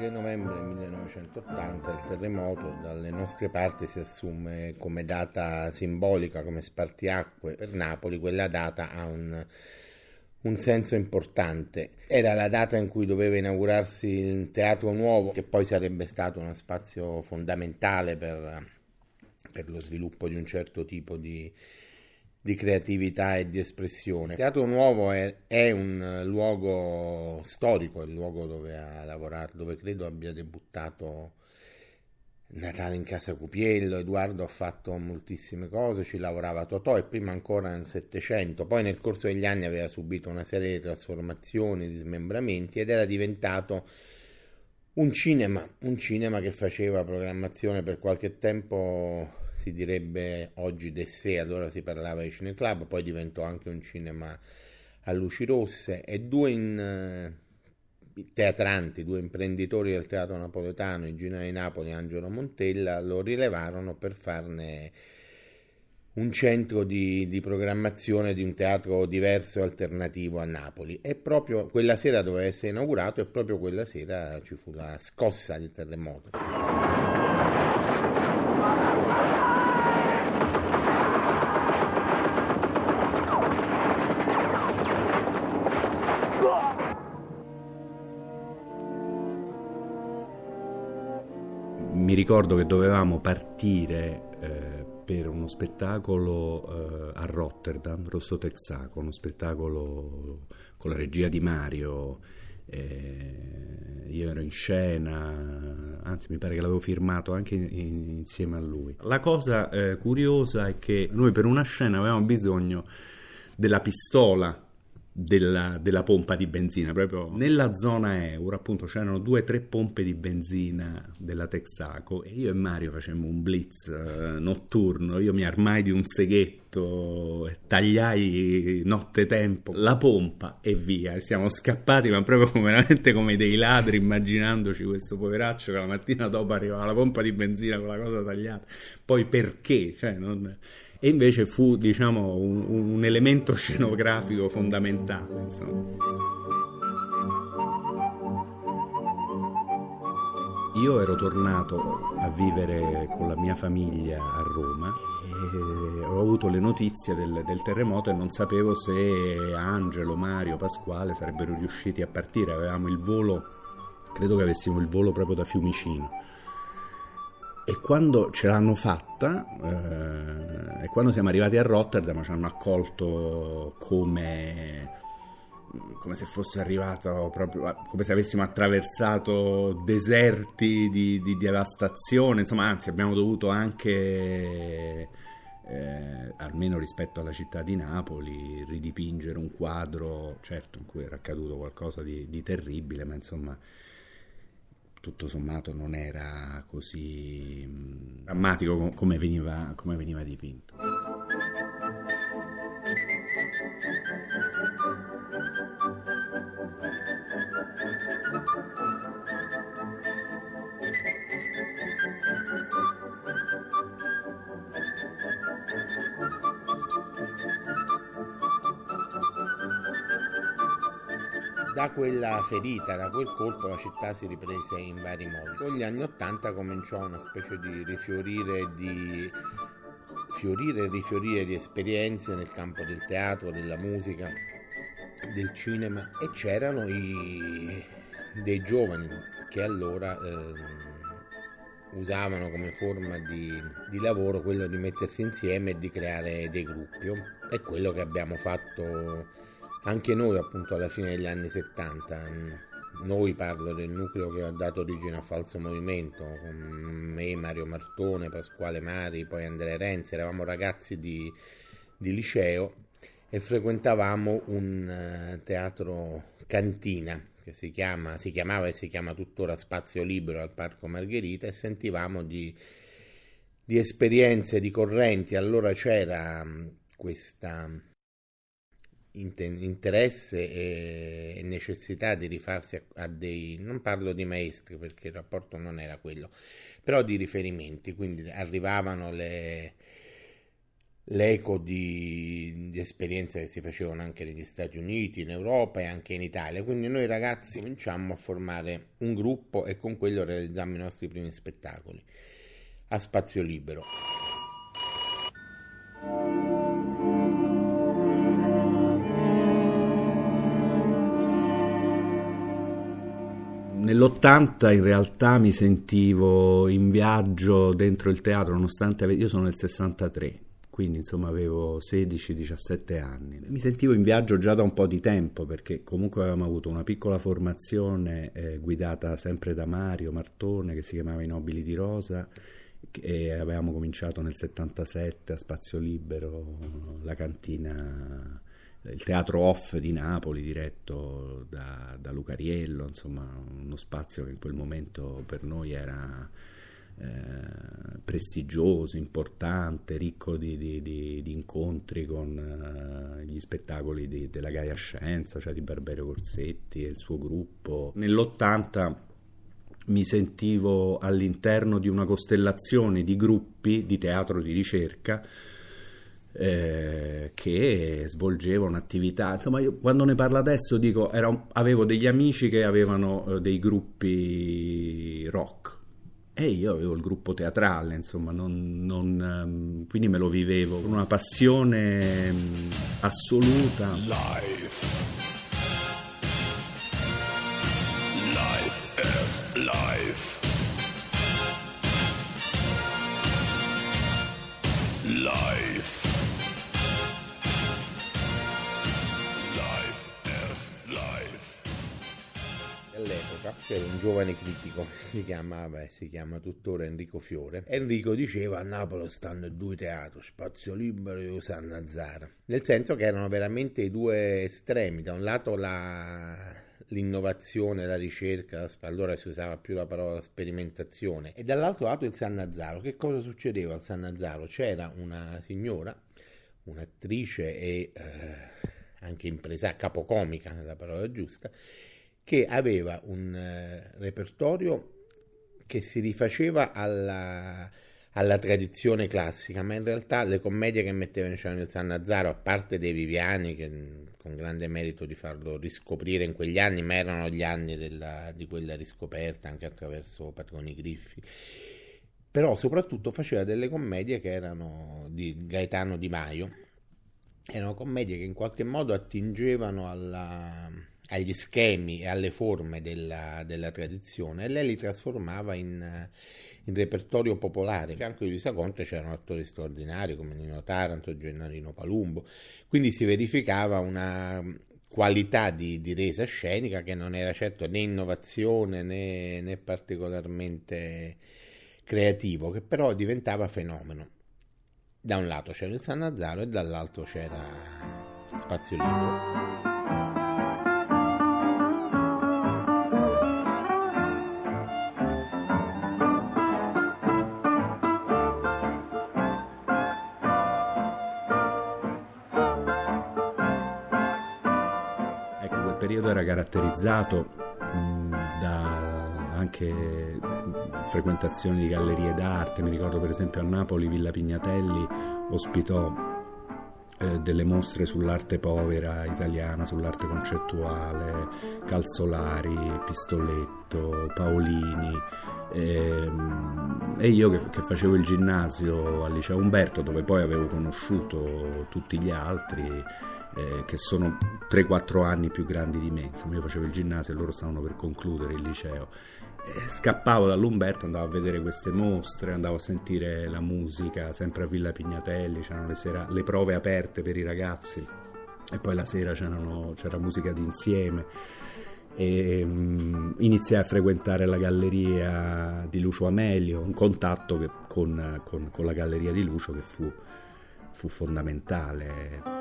3 novembre 1980 il terremoto dalle nostre parti si assume come data simbolica, come spartiacque per Napoli, quella data ha un, un senso importante. Era la data in cui doveva inaugurarsi il Teatro Nuovo, che poi sarebbe stato uno spazio fondamentale per, per lo sviluppo di un certo tipo di, di creatività e di espressione. Il Teatro Nuovo è, è, un luogo storico, è il luogo dove ha lavorato, dove credo abbia debuttato Natale in casa Cupiello, Edoardo ha fatto moltissime cose, ci lavorava Totò e prima ancora nel Settecento, poi nel corso degli anni aveva subito una serie di trasformazioni, di smembramenti ed era diventato un cinema, un cinema che faceva programmazione per qualche tempo si direbbe oggi d'essè, allora si parlava di cineclub, poi diventò anche un cinema a luci rosse e due in, uh, teatranti, due imprenditori del teatro napoletano, il Gino di Napoli e Angelo Montella, lo rilevarono per farne un centro di, di, programmazione di un teatro diverso e alternativo a Napoli. E proprio quella sera doveva essere inaugurato e proprio quella sera ci fu la scossa del terremoto. Ricordo che dovevamo partire eh, per uno spettacolo eh, a Rotterdam, Rosso Texaco, uno spettacolo con la regia di Mario. Eh, io ero in scena, anzi mi pare che l'avevo firmato anche in, in, insieme a lui. La cosa eh, curiosa è che noi per una scena avevamo bisogno della pistola della, della, pompa di benzina, proprio nella zona euro, appunto c'erano due o tre pompe di benzina della Texaco e io e Mario facemmo un blitz uh, notturno, io mi armai di un seghetto e tagliai notte tempo la pompa e via, siamo scappati ma proprio veramente come dei ladri immaginandoci questo poveraccio che la mattina dopo arrivava la pompa di benzina con la cosa tagliata, poi perché? Cioè, non e invece fu diciamo, un, un elemento scenografico fondamentale. Insomma. Io ero tornato a vivere con la mia famiglia a Roma e ho avuto le notizie del, del, terremoto e non sapevo se Angelo, Mario, Pasquale sarebbero riusciti a partire. Avevamo il volo, credo che avessimo il volo proprio da Fiumicino e quando ce l'hanno fatta, eh, e quando siamo arrivati a Rotterdam, ci hanno accolto come, come se fosse arrivato proprio, come se avessimo attraversato deserti di, di devastazione. Insomma, anzi, abbiamo dovuto anche. Eh, almeno rispetto alla città di Napoli, ridipingere un quadro, certo, in cui era accaduto qualcosa di, di terribile, ma insomma tutto sommato non era così mm, drammatico come veniva, come veniva dipinto. Da quella ferita, da quel colpo, la città si riprese in vari modi. Con gli anni Ottanta cominciò una specie di rifiorire di fiorire e rifiorire di esperienze nel campo del teatro, della musica, del cinema e c'erano i, dei giovani che allora eh, usavano come forma di, di, lavoro quello di mettersi insieme e di creare dei gruppi. È quello che abbiamo fatto anche noi appunto alla fine degli anni 70 noi parlo del nucleo che ha dato origine a Falso Movimento con me, Mario Martone, Pasquale Mari, poi Andrea Renzi eravamo ragazzi di, di liceo e frequentavamo un uh, teatro cantina che si, chiama, si chiamava e si chiama tuttora Spazio Libero al Parco Margherita e sentivamo di, di esperienze, di correnti. Allora c'era um, questa interesse e necessità di rifarsi a, dei, non parlo di maestri perché il rapporto non era quello, però di riferimenti, quindi arrivavano le, l'eco di, di, esperienze che si facevano anche negli Stati Uniti, in Europa e anche in Italia. Quindi noi ragazzi cominciammo a formare un gruppo e con quello realizzammo i nostri primi spettacoli a spazio libero. Nell'80 in realtà mi sentivo in viaggio dentro il teatro, nonostante io sono nel 63, quindi insomma avevo 16-17 anni. Mi sentivo in viaggio già da un po' di tempo perché comunque avevamo avuto una piccola formazione eh, guidata sempre da Mario Martone che si chiamava I Nobili di Rosa e avevamo cominciato nel 77 a Spazio Libero la cantina il teatro off di Napoli diretto da, da Lucariello, insomma uno spazio che in quel momento per noi era eh, prestigioso, importante, ricco di, di, di, di incontri con eh, gli spettacoli della Gaia Scienza, cioè di Barberio Corsetti e il suo gruppo. Nell'80 mi sentivo all'interno di una costellazione di gruppi di teatro di ricerca eh, che svolgeva un'attività. Insomma, io quando ne parlo adesso dico, era, avevo degli amici che avevano eh, dei gruppi rock e io avevo il gruppo teatrale, insomma, non, non, um, quindi me lo vivevo con una passione um, assoluta. Life c'era un giovane critico si chiamava si chiama tuttora Enrico Fiore Enrico diceva a Napoli stanno due teatri Spazio Libero e San Nazara nel senso che erano veramente i due estremi da un lato la l'innovazione, la ricerca, allora si usava più la parola sperimentazione, e dall'altro lato il San Nazzaro. Che cosa succedeva al San Nazzaro? C'era una signora, un'attrice e eh, anche impresa, capocomica, è la parola giusta, che aveva un eh, repertorio che si rifaceva alla, alla, tradizione classica, ma in realtà le commedie che metteva in scena il San Nazzaro, a parte dei Viviani, che con grande merito di farlo riscoprire in quegli anni, ma erano gli anni della, di quella riscoperta anche attraverso Patroni Griffi, però soprattutto faceva delle commedie che erano di Gaetano Di Maio, erano commedie che in qualche modo attingevano alla agli schemi e alle forme della, della tradizione e lei li trasformava in, in repertorio popolare. A fianco di Luisa Conte c'erano attori straordinari come Nino Taranto, Gennarino Palumbo, quindi si verificava una qualità di, di resa scenica che non era certo né innovazione né, né particolarmente creativo, che però diventava fenomeno. Da un lato c'era il San Nazzaro e dall'altro c'era Spazio Libero. Periodo era caratterizzato mh, da anche frequentazioni di gallerie d'arte, mi ricordo per esempio a Napoli Villa Pignatelli ospitò eh, delle mostre sull'arte povera italiana, sull'arte concettuale, Calzolari, Pistoletto, Paolini eh, e io che, facevo il ginnasio al liceo Umberto dove poi avevo conosciuto tutti gli altri eh, che sono 3-4 anni più grandi di me. Insomma, io facevo il ginnasio e loro stavano per concludere il liceo. E scappavo dall'Umberto, andavo a vedere queste mostre, andavo a sentire la musica, sempre a Villa Pignatelli, c'erano le, sera, le prove aperte per i ragazzi e poi la sera c'era musica d'insieme. E, um, iniziai a frequentare la galleria di Lucio Amelio, un contatto che, con, con, con la galleria di Lucio che fu, fu fondamentale.